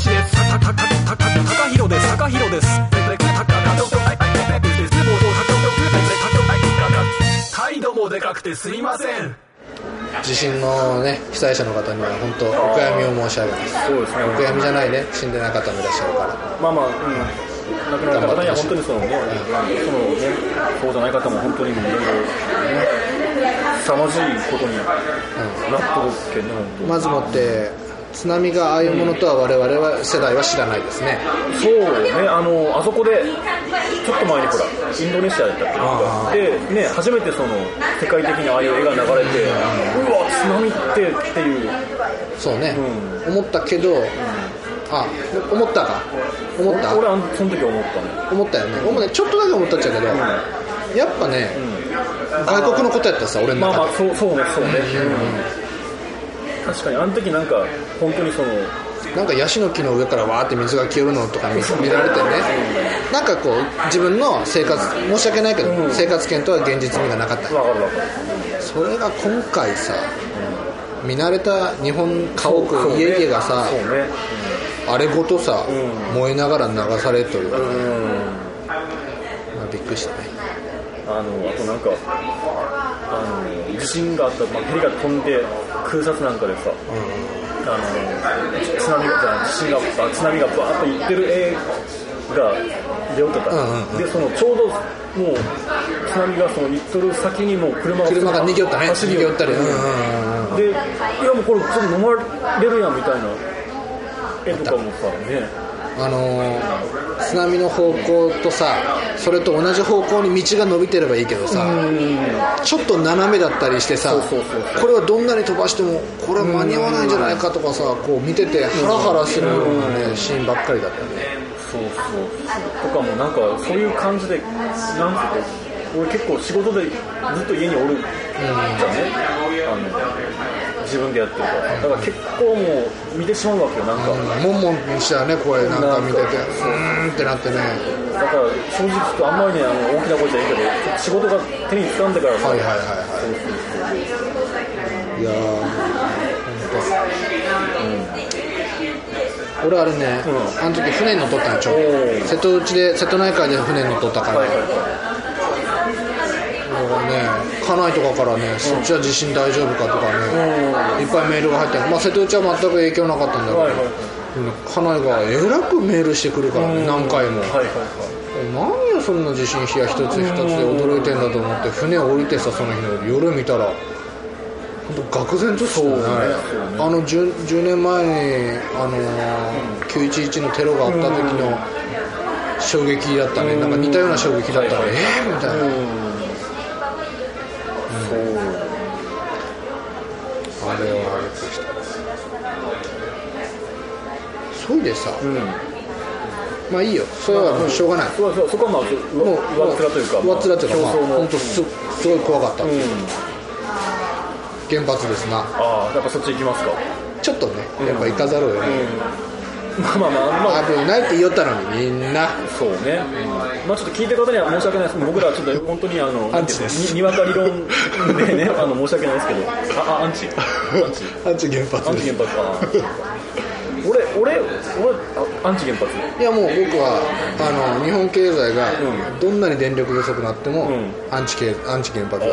しです。たたたたたた高弘です高弘です態度もでかくてすいません地震のね被災者の方には本当お悔やみを申し上げますそうですねお悔やみじゃないね死んでない方もいらっしゃるからまあまあ、うん、亡くなられた方には本当にそのね、そのね、そうじゃない方も本当にもういろいろ、ね、凄まじいことになってるけどね、まずもって津波がああいうものとは我々は世代は知らないですね。そうね、あの、あそこで、ちょっと前にほら、インドネシアだったっけああで、ね、初めてその、世界的にああいう絵が流れて、うわ、津波ってっていう、そうね、思ったけど、あ思ったか？思った？俺、あのその時思ったね。思ったよね、僕もねちょっとだけ思ったっちゃうけど、やっぱね、外国のことやったらさ俺の中で、まあまあ、そうそうね、そうね。確かに、あの時なんか、本当にその、なんかヤシの木の上からわーって水が消えるのとか見見られてね、なんかこう自分の生活申し訳ないけど、生活圏とは現実味がなかった。それが今回さ、見慣れた日本家屋家々がさそうね。あれごとさ、燃えながら流されというか、うん。まあ、びっくりしたね。あの、あとなんか、あの、地震があった、まあ、ヘリが飛んで、空撮なんかでさ、あの、津波が、地震が、あ津波がバーッと行ってる絵が出よったから、うんうんうん。で、その、ちょうど、もう、津波がその行っとる先にもう車が、車が逃げよったね。走りよ逃げよったり、うんうんうんうん。で、いやもうこれちょっと飲まれるやんみたいな絵とかもさ、ね、あのー津波の方向とさそれと同じ方向に道が伸びてればいいけどさちょっと斜めだったりしてさこれはどんなに飛ばしてもこれは間に合わないんじゃないかとかさこう見ててハラハラするようなねシーンばっかりだったね。そうそうとかもなんかそういう感じでなんか俺結構仕事でずっと家におるじゃね、あの自分でやってるから。だから結構もう見てしまうわけよなんか、もんもんしたねこれなんか見てて。うーんってなってね。だから正直とあんまりねあの大きな声じゃいい。けど仕事が手に掴んでからさ、はいはいはい。はいいやー本当俺あれね、あの時船に乗っとったんちょ瀬戸内で瀬戸内海で船に乗っとったから、はいはいだからね家内とかからね、そっちは地震大丈夫かとかね、いっぱいメールが入ってまあ、瀬戸内は全く影響なかったんだけど、はいはい家内がえらくメールしてくるからね、何回も、はいはいはい。何よそんな地震日や一つ一つで驚いてんだと思って船降りてさその日の夜見たら本当愕然としたね。そうね。あの 10, 10年前に、あのー911のテロがあった時の衝撃だったね。なんか似たような衝撃だったね。えーみたいな、あれはびっくりしたそいでさ、まあいいよ。それはもうしょうがない、そうそうそこはまあもう上っ面というか上っ面というか、まあ、本当すすごい怖かった、うん。原発ですな。ああやっぱそっち行きますか。ちょっとねやっぱ行かざるを得ない、まあまあまあ。まあ危ないって言おったのにみんな。そうね、まあちょっと聞いてる方には申し訳ないです。けど僕らはちょっと本当にあのアンチです。ににわか理論でね あの申し訳ないですけど。ああアンチ？アンチアンチ原発。アンチ原発か。俺俺俺あアンチ原発？いやもう僕はあの日本経済がどんなに電力不足になっても、ん。アンチ系アンチ原発ああ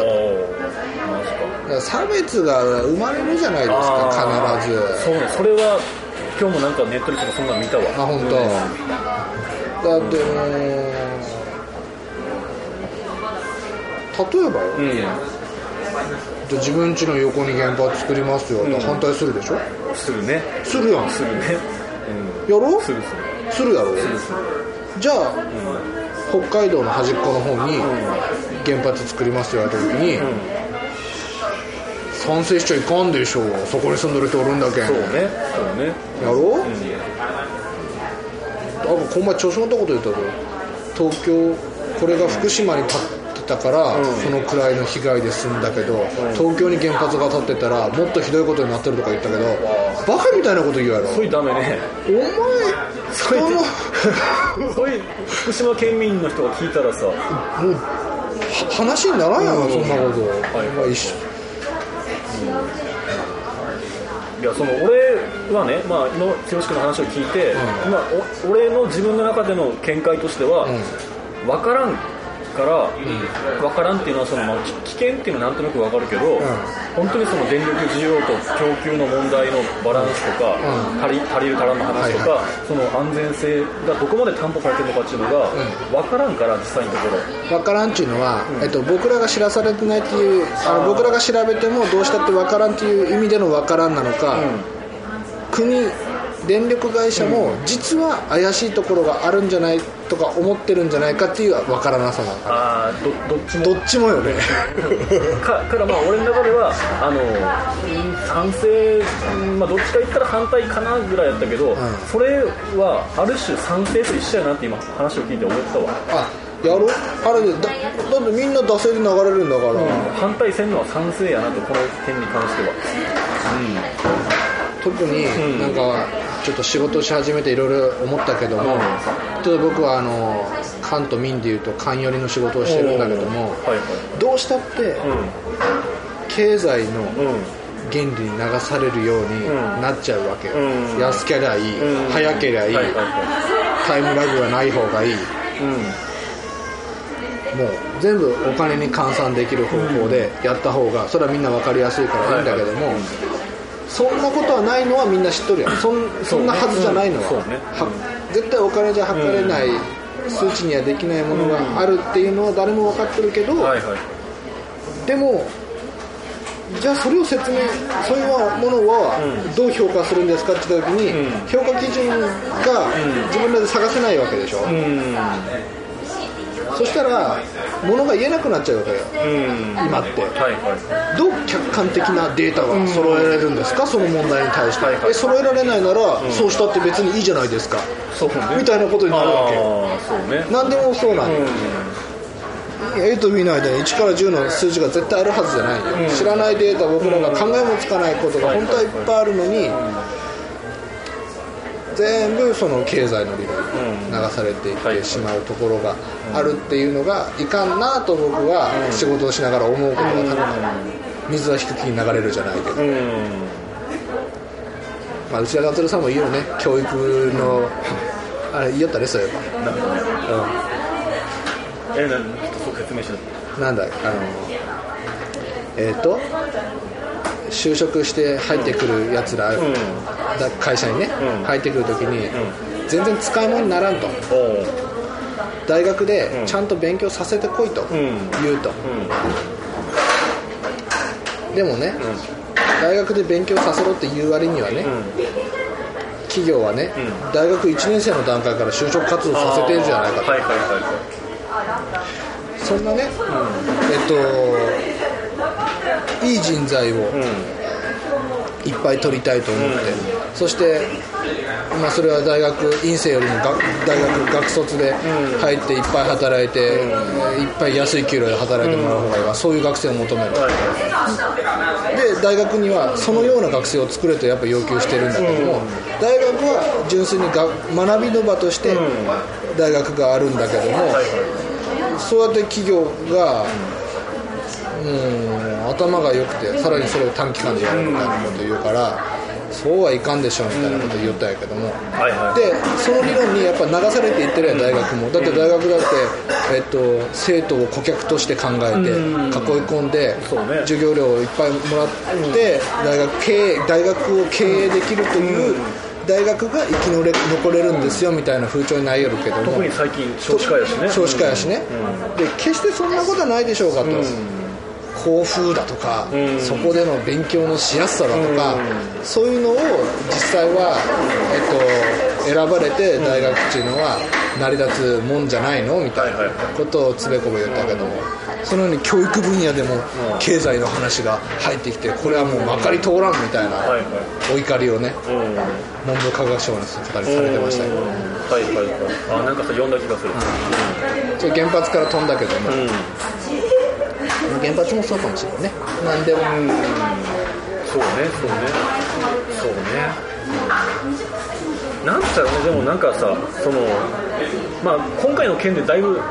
だと差別が生まれるじゃないですか必ず。そうねそれは今日もなんかネットでとそんなん見たわ。あ本当。だってもう例えばよ、うん。で自分家の横に原発作りますよ、って反対するでしょ？するね。するやん。するね。やろう？んするする。するやろじゃあ、北海道の端っこの方に原発作りますよって時に、賛成しちゃいかんでしょそこに住んでる人おるんだけん。そうね。そうね。やろ、あこの前調子乗ったこと言ったぞ東京これが福島に建ってたから、そのくらいの被害で済んだけど、東京に原発が建ってたらもっとひどいことになってるとか言ったけどバカみたいなこと言うやろ。それダメね。お前それそれ福島県民の人が聞いたらさ。もうは話にならんやろ、そんなこと、はい。まあやその俺はね、まあ、の剛君の話を聞いて、まあ、お俺の自分の中での見解としては、分からんから、分からんっていうのはその、まあ、き危険っていうのはなんとなく分かるけど、本当にその電力需要と供給の問題のバランスとか、足り足りる足らんの話とか、はその安全性がどこまで担保されてるのかっていうのが分からんから実際のところ。分からんっていうのは、えっと、僕らが知らされてないっていうあの僕らが調べてもどうしたって分からんっていう意味での分からんなのか、国電力会社も実は怪しいところがあるんじゃないとか思ってるんじゃないかっていう分からなさなのかあーどどっちも。どっちもよね。かからまあ俺の中ではあのうん賛成、うんまあ、どっちか言ったら反対かなぐらいやったけど、それはある種賛成と一緒やなって今話を聞いて思ったわ、あやろあれでだだってみんな惰性で流れるんだから、反対せんのは賛成やなとこの件に関しては。特になんかちょっと仕事し始めていろいろ思ったけども、ちょっと僕はあの関と民でいうと官寄りの仕事をしてるんだけども、はいはい。どうしたって経済のうん。うん原理に流されるようになっちゃうわけよ、うん。安けりゃいい、うん。早けりゃいい、タイムラグがない方がいい。いうん。もう全部お金に換算できる方法でやった方がそれはみんな分かりやすいからいいんだけども、そんなことはないのはみんな知っとるやん。そんそんなはずじゃないのは,、ね。は絶対お金じゃ測れない、数値にはできないものがあるっていうのは誰も分かってるけど、はいはい。でもじゃあそれを説明そういうものはどう評価するんですかって言った時に、うん。評価基準が自分らで探せないわけでしょ、うんそしたら物が言えなくなっちゃうわけよ。うん。今って。はいはい。どう客観的なデータが揃えられるんですか、その問題に対して、はいはい。え揃えられないなら、そうしたって別にいいじゃないですか。みたいなことになるわけそうね。何でもそうなんよ、う A と B の間に1から10の数字が絶対あるはずじゃない。よ、知らないデータ僕らが考えもつかないことが本当はいっぱいあるのに、全部その経済の理論に流されていってしまうところがあるっていうのがいかんなと僕は仕事をしながら思うことが多々水は低きに流れるじゃないけど、んうん。まあ、内田達さんもいいよね教育のあれ言いよったねそういえば、う説明してうん、なんだあのえっ、と就職して入ってくるやつら、ん。だ会社にね、うん。入ってくるときに、全然使い物にならんと。大学でうん。ちゃんと勉強させてこいとん。言うと、うん。でもね、大学で勉強させろって言う割にはね、企業はね、う大学1年生の段階から就職活動させてるじゃないかと、はいはいはいそんなね、えっといい人材をいっぱい取りたいと思って、そして、まあ、それは大学院生よりもが大学学卒で入っていっぱい働いて、いっぱい安い給料で働いてもらう方がいいわ、そういう学生を求める、はい。で大学にはそのような学生を作れとやっぱ要求してるんだけども、大学は純粋にが学びの場として大学があるんだけども、そうやって企業が、うん、頭が良くてさらにそれを短期間でやるみたいなこと言うから、そうはいかんでしょみたいなこと言ったんやけども、はいはい。でその理論にやっぱ流されていってるやん大学も。だって大学だって、えっと、生徒を顧客として考えて囲い込んで、ね。授業料をいっぱいもらって大学経営大学を経営できるという大学が生き残れるんですよみたいな風潮になりよるけども。特に最近少子化やしね。少子化やしね、で決してそんなことはないでしょうかと、校風だとか、ん。そこでの勉強のしやすさだとか、そういうのを実際は、えっと、選ばれて大学っていうのは成り立つもんじゃないの？みたいなことをつべこべ言ったけども、そのように教育分野でも経済の話が入ってきてこれはもうまかり通らんみたいなお怒りをねうん。文部科学省の方にされてましたよ、はいはいはい。あなんかさ読んだ気がする。それ原発から飛んだけども、うん原発もそうかもしれないね何でも、そうねそうね。そうね。なんつったらねでもなんかさそのまあ今回の件でだいぶ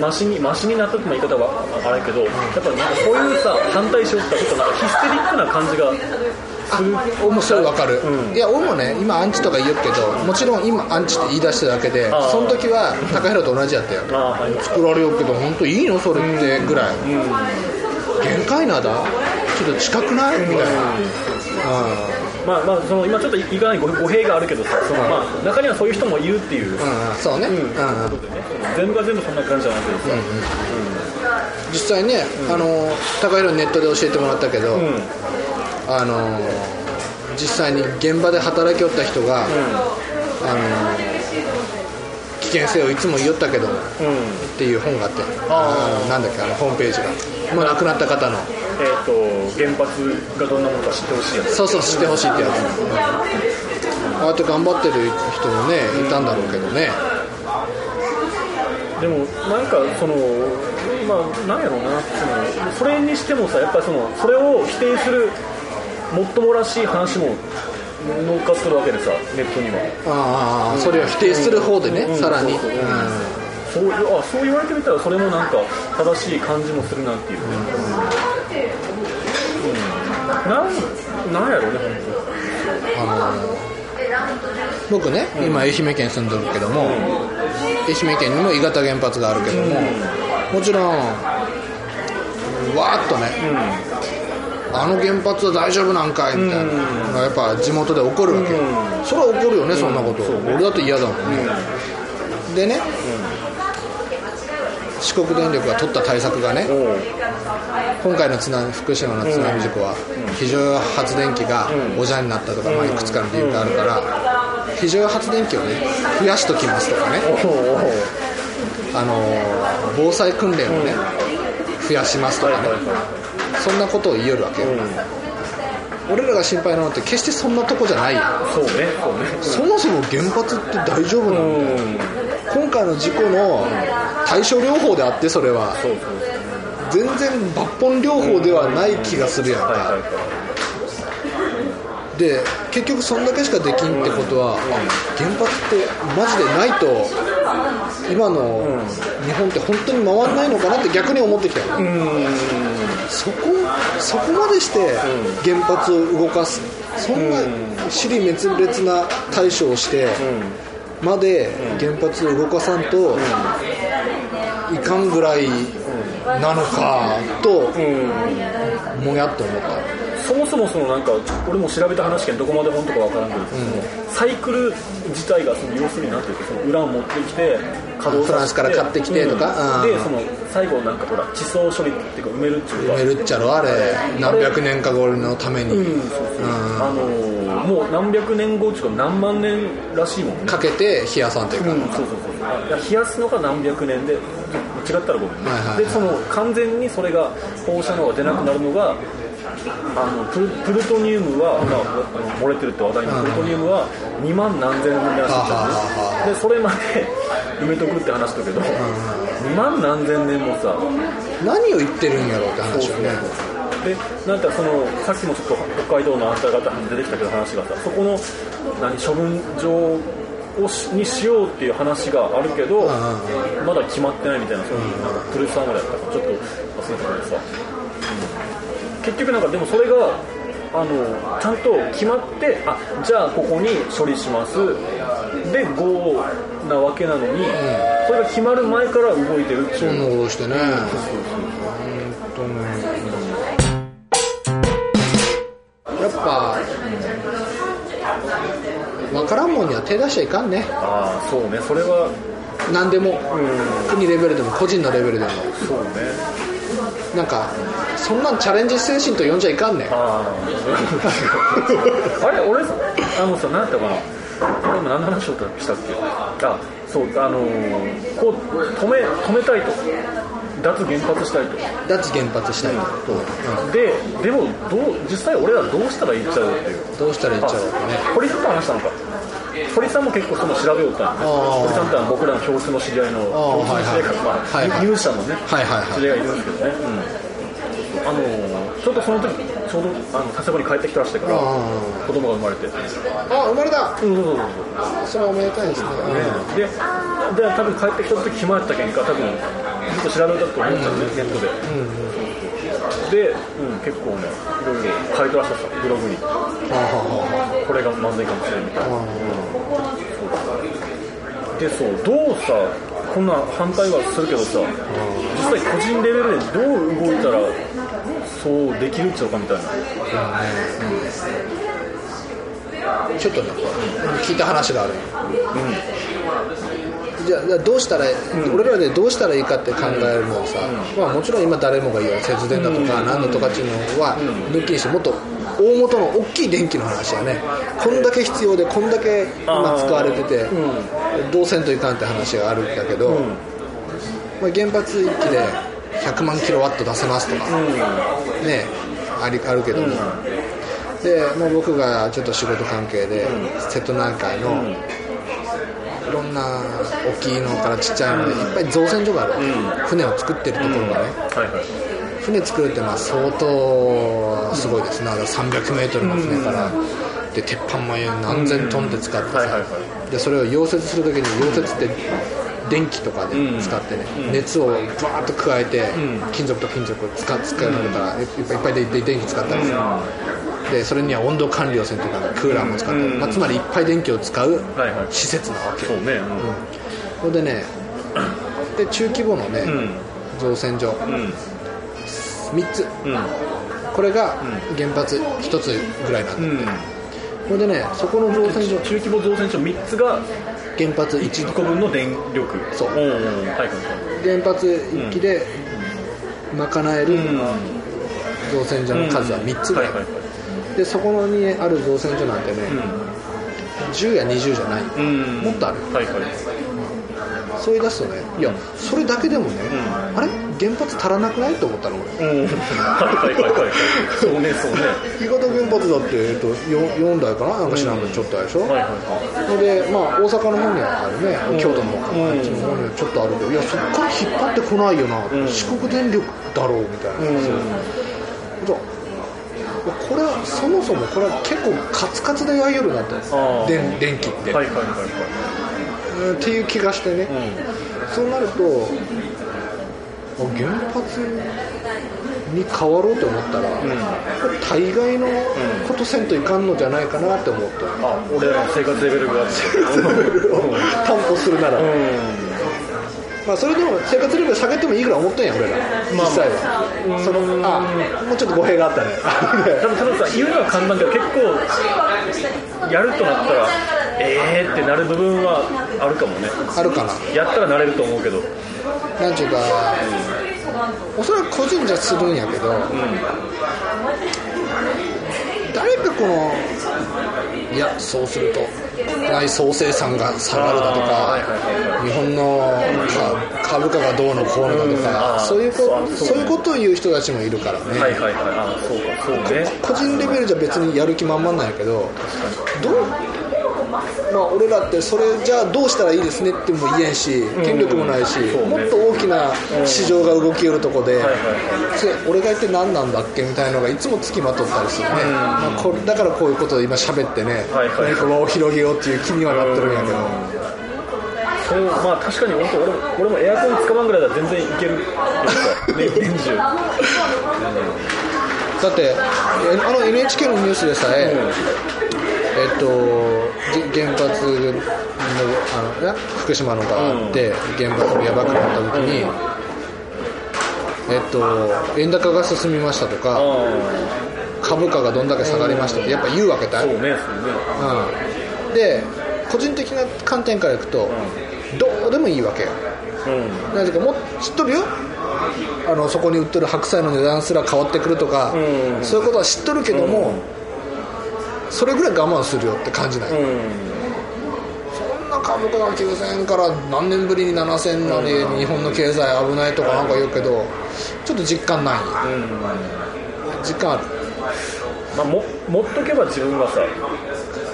マシにマシになったって言い方はあれけどやっぱなんかこういうさ反対しようってちょっとなんかヒステリックな感じがする俺もそれ分かる、うん。いや俺もね今アンチとか言うけどもちろん今アンチって言い出しただけでその時は高弘と同じやったよ。作られようけど本当いいのそれってぐらい、限界なだ？ちょっと近くない？みたいな、まあまあその今ちょっといかない語語弊があるけどさ。その、まあ、中にはそういう人もいるっていう、うんうんそうね、うん。うん全部が全部そんな感じじゃなくてさ、実際ね、あの高弘ネットで教えてもらったけど、うんあの実際に現場で働きよった人が、あの危険性をいつも言いよったけどもっていう本があってあのなんだっけあのホームページが。もう亡くなった方の。えっ、と原発がどんなものか知ってほしいやつ。そうそう知ってほしいってやつ、ああやって頑張ってる人もねいたんだろうけどね。でもなんかそのまあなんやろうな。そのそれにしてもさやっぱりそのそれを否定するもっともらしい話も乗っかってるわけでさネットには。ああそれを否定する方でね、さらに、うん。そうあそう言われてみたらそれもなんか正しい感じもするなっていう、うん。なんなんやろうねあの僕ね、今愛媛県住んでるけども、愛媛県にも伊方原発があるけども、もちろんわーっとね、あの原発は大丈夫なんかいみたいな。のがやっぱ地元で起こるわけ。よ、それは起こるよね、そんなこと、俺だって嫌だもんね、でね、四国電力が取った対策がね、うん。今回の津波福島の津波事故は非常発電機がおじゃになったとか、まあ、いくつかの理由があるから非常発電機をね増やしときますとかね、あのー防災訓練をね増やしますとかねそんなことを言いよるわけよ、俺らが心配なのって決してそんなとこじゃない。よそうねそうね。そもそも原発って大丈夫なの？みたいな今回の事故の対処療法であってそれは。そうそう全然抜本療法ではない気がするやんか、で結局そんだけしかできんってことは、あ原発ってマジでないと今の日本って本当に回らないのかなって逆に思ってきた。よ、そこそこまでして原発を動かす。そんな尻滅裂な対処をしてまで原発を動かさんといかんぐらいなのかともやっと思ったそもそもそのなんか俺も調べた話けんどこまで本当かわからんけど、そのサイクル自体がその要するになんていうかそのウランを持ってきて稼働フランスから買ってきてとかうん。うんでその最後なんかほら地層処理っていうか埋めるっていうか埋めるっちゃろあれ。何百年か後のために。あのーもう何百年後っていうか何万年らしいもんね。かけて冷やさんというか、うん、そうそうそう。冷やすのが何百年で違ったらごめんね、はいはいはい。でその完全にそれが放射能が出なくなるのがあのプルプルトニウムは、まあ、あの漏れてるって話題のプルトニウムは2万何千年らしいんはあはあはだよねでそれまで埋めとくって話だけど、2万何千年もさ何を言ってるんやろうって話よね。でなんかそのさっきもちょっと北海道のあんた方に出てきたけど話がさそこの何処分場をしにしようっていう話があるけど、まだ決まってないみたいなそういうなんかプルサーまでやったかちょっと忘れたけどさ、うん結局なんかでもそれがあのちゃんと決まってあじゃあここに処理します。で GO なわけなのに、それが決まる前から動いてるっていう。そんなことしてね本当ねやっぱ分からんもんには手出しちゃいかんね。ああそうね。それは。何でも。国レベルでも個人のレベルでも。そうねなんかそんなんチャレンジ精神と呼んじゃいかんねああ あれ俺さあのさ何やったかな。俺今何の話をしたっけあそうあのーこう止め止めたいと。脱原発したいと。脱原発したいと、ででもどう実際俺らどうしたらいいっちゃうっていう。どうしたらいいっちゃろうかね。堀さんと話したのか堀さんも結構その調べよったんであー。堀さんって僕らの教室の知り合いの教室の知り合いから、まあはいはい。入社のね、はいはいはい。知り合いがいるんですけどね、うん、あのーちょうどその時ちょうどあの佐世保に帰ってきたらしてからあ子供が生まれて。あ生まれた。うんそうそうそうそれはおめでたいですね、でで多分帰ってきた時暇やったけんか多分ずっと調べたと思うんだよね、ネットで、で、うん、結構ねいろいろ書いてらっしゃったブログに。はあはこれがまずいかもしれんみたい。なあはでそうどうさこんな反対はするけどさ実際個人レベルでどう動いたらそうできるっちゃうかみたいな。あちょっとね聞いた話がある。よじゃあじゃあどうしたら、俺らでどうしたらいいかって考えるのはさ、まあ、もちろん今誰もが言う節電だとか何だとかっていうのは抜きにしてもっと大元の大きい電気の話やね。こんだけ必要でこんだけ今使われててどうせんといかんって話があるんだけど、まあ、原発1基で100万キロワット出せますとか、ねありあるけども、でもう僕がちょっと仕事関係で、瀬戸内海の、いろんな大きいのからちっちゃいのでいっぱい造船所がある、船を作ってるところがね、はいはい船作るってまあ相当すごいですね、300メートルの船から、で鉄板も何千トンって使ってさ、でそれを溶接するときに溶接って電気とかで使ってね、熱をバーッと加えて、金属と金属を使使うから、いっぱいいっぱいでで電気使ったりする、でそれには温度管理をせんとかクーラーも使ったり、まあ、つまりいっぱい電気を使う施設なわけ。よ、そうね。それでねで中規模のね、うん。造船所うんうん3つ。うん。これが原発1つぐらいなんだ、うん。これでねそこの造船所。中規模造船所3つが原発1 1個分の電力。そう。原発1基で賄える造船所の数は3つぐらい、でそこにある造船所なんてね、10や20じゃない、うん。もっとある。はいはい。そう言い出すとねいやそれだけでもね、あれ？原発足らなくない？と思ったの俺。うん。はいはいはいはい。そうねそうね。新潟原発だって、えっと、4, 台かな？なんか知らんけどちょっとあるでしょ、はいはいはそれで、まあ、大阪の方にはあるね、京都の方かな、うん。あっちの方にはちょっとあるけど、いや、そっから引っ張ってこないよな、四国電力だろうみたいな、そう。これはそもそもこれは結構カツカツでやりよるなと。あー。電電気って、いはいはいはい。うん。っていう気がしてね、そうなるとあ原発に変わろうと思ったら、これ大概のことせんといかんのじゃないかなって思って、あ俺らの生活レベルが担保するなら。うん。まあ、それでも生活レベル下げてもいいぐらい思ってんや俺ら、実際。はそのあもうちょっと語弊があったね。多分多分さ言うのは簡単だけど結構やるとなったらえーってなる部分はあるかもね。あるかな。やったらなれると思うけどなんちゅうか、おそらく個人じゃするんやけど、誰かこのいやそうすると内総生産が下がるだとか日本のか株価がどうのこうのだとかーそういうこそういうことを言う人たちもいるからね、個人レベルじゃ別にやる気満々なんやけどまあ俺らってそれじゃあどうしたらいいですねっても言えんし権力もないし、もっと大きな市場が動きよるとこで、俺が言って何なんだっけみたいなのがいつもつきまとったりするね、まあ、これだからこういうことを今喋ってね、はいはい輪を広げようっていう気にはなってるんやけど、そうまあ確かに本当俺も俺もエアコン使わんぐらいだ全然いける中 だってえあの NHK のニュースでさえ、えっと、じ原発のあの、ね、福島のがあって、原発がやばくなった時に、えっと、円高が進みましたとかあ株価がどんだけ下がりましたってやっぱ言うわけだよ、あそうね。うん、で個人的な観点からいくと、どうでもいいわけよ。そうん。なぜかもう知っとるよ？あのそこに売ってる白菜の値段すら変わってくるとか、うん。そういうことは知っとるけども、それぐらい我慢するよって感じない、うん株価が9000円から何年ぶりに7000円なり、日本の経済危ないとかなんか言うけどちょっと実感ない。ん。や実感ある。まあも持っとけば自分がさ。ね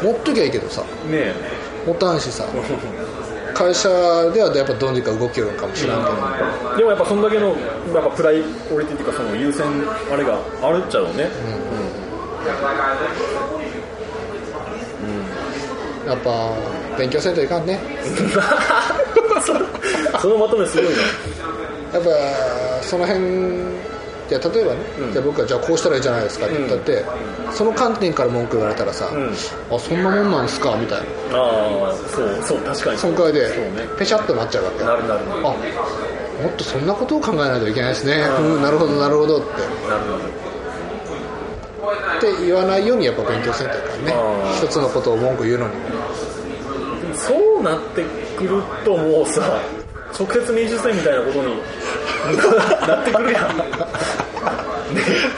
持っときゃいいけどさ。え。持たんしさ。会社ではやっぱどうにか動きよるかもしれんけど、でもやっぱそんだけのやっぱプライオリティっていうかその優先あれがあるっちゃうね、やっぱ勉強せんといかんね。そのまとめすごいな。やっぱその辺じゃあ例えばね、じゃあ僕がじゃあこうしたらいいじゃないですかって言ったって、その観点から文句言われたらさ、あそんなもんなんですかみたいな。ああそうそう確かに。そのくらいでね。ペシャッとなっちゃうわけ。なるなるなる。あもっとそんなことを考えないといけないですね、うん、なるほどなるほどって。なるなるって言わないようにやっぱ勉強せんというからね。一つのことを文句言うのにそうなってくるともうさ直接20歳みたいなことにな ってくるやん。ね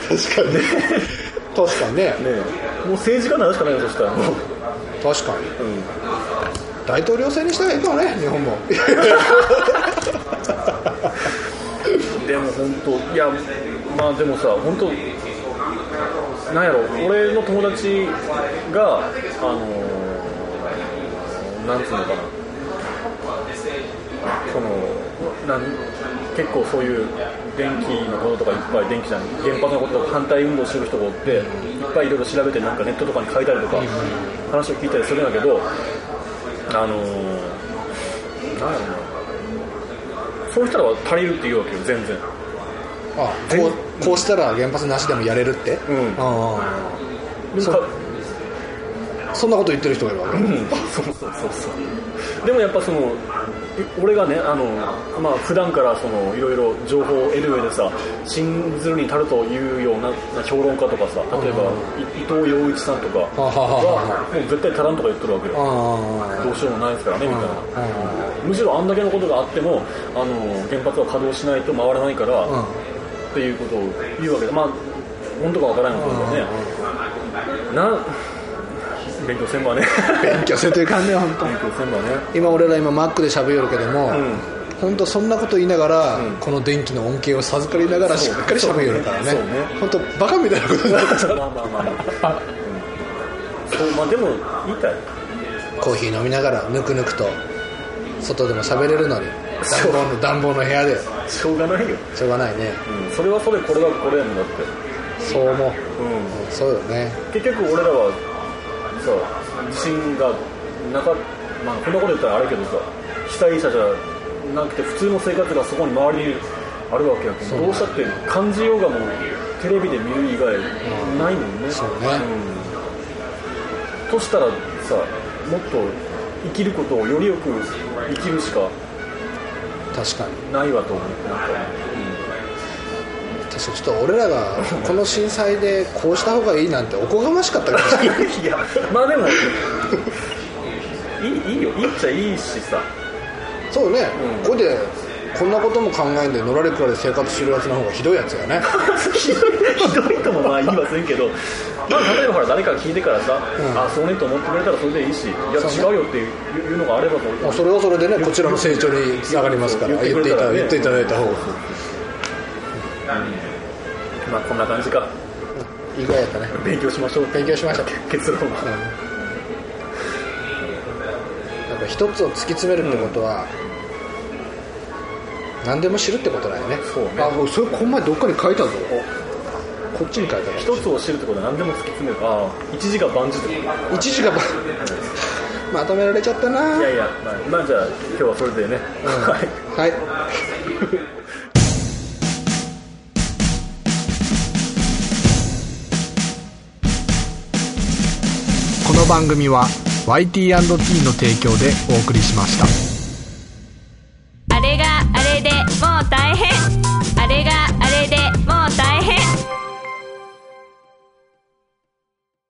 確かに。ね確かにね。ねもう政治家になるしかないよそしたら。もう、確かに。大統領制にしたらいいかもね日本も。でも本当いやまあでもさ本当なんやろ。俺の友達があのーなんつうのかな。そのなん結構そういう電気のこととかいっぱい電気じゃん。原発のこととか反対運動してる人がおっていっぱいいろいろ調べてなんかネットとかに書いたりとか話を聞いたりするんだけどあのーなんやろな。そういう人らは足りるって言うわけよ全然。あこうこうしたら原発なしでもやれるって、うん。あそんなこと言ってる人がいるわけ、うん。そうそうそうそう。でもやっぱそのい俺がねあの、まあ普段からそのいろいろ情報を得る上でさ信ずるに足るというような評論家とかさ例えば、い伊藤洋一さんとかはもう絶対足らんとか言ってるわけよ。あどうしようもないですからねみたいな。あむしろあんだけのことがあってもあの原発は稼働しないと回らないから、うん。っていうことを言うわけでまあ本当かわからないのかね、な勉強せんばね。勉強せんといかんね本当勉強せんばね。今俺ら今マックで喋るけども、ん。本当そんなこと言いながら、この電気の恩恵を授かりながらしっかり喋るからね。そうね。本当バカみたいなことになってまあまあまあまあ、うん、そうまあでも言いたい。コーヒー飲みながらぬくぬくと外でも喋れるのに暖房の暖房の部屋で。しょうがないよ、しょうがないね。うん、それはそれこれはこれやもんだって、そう思う、うん、そうよね。結局俺らはさ地震がなかまあこんなこと言ったらあれけどさ被災者じゃなくて普通の生活がそこに周りにあるわけやけどどうしたって感じようがもうテレビで見る以外ないもんね、そうね。うん。としたらさもっと生きることをよりよく生きるしか確かに。ないわと思うなんか、ちょっと俺らがこの震災でこうした方がいいなんておこがましかったかもしれないいやまあでもいいいいよ。いいっちゃいいしさ。そうね、うん。これでこんなことも考えんでのらりくらり生活してるやつの方がひどいやつやね。ひどいひどいともまあ言いませんけど、まあ、例えばほら誰かが聞いてからさ、ん。あそうねと思ってくれたらそれでいいしいや違うよっていうのがあればとまあそれはそれでねこちらの成長につながりますから言言ってていたらね。た言っていただいた方がまあこんな感じか。意外やったね。勉強しましょう。勉強しました。結論は、なんか一つを突き詰めるってことは、何でも知るってことだよね。そうね。あそれこの前どっかに書いたぞ。こっちに書いた一つを知るってことは何でも突き詰める。ああ一時が万事ってこ一時がばまとめられちゃったな。といやいや、まあ、まあじゃあ今日はそれでね、はい。はいの番組は YT&T の提供でお送りしました。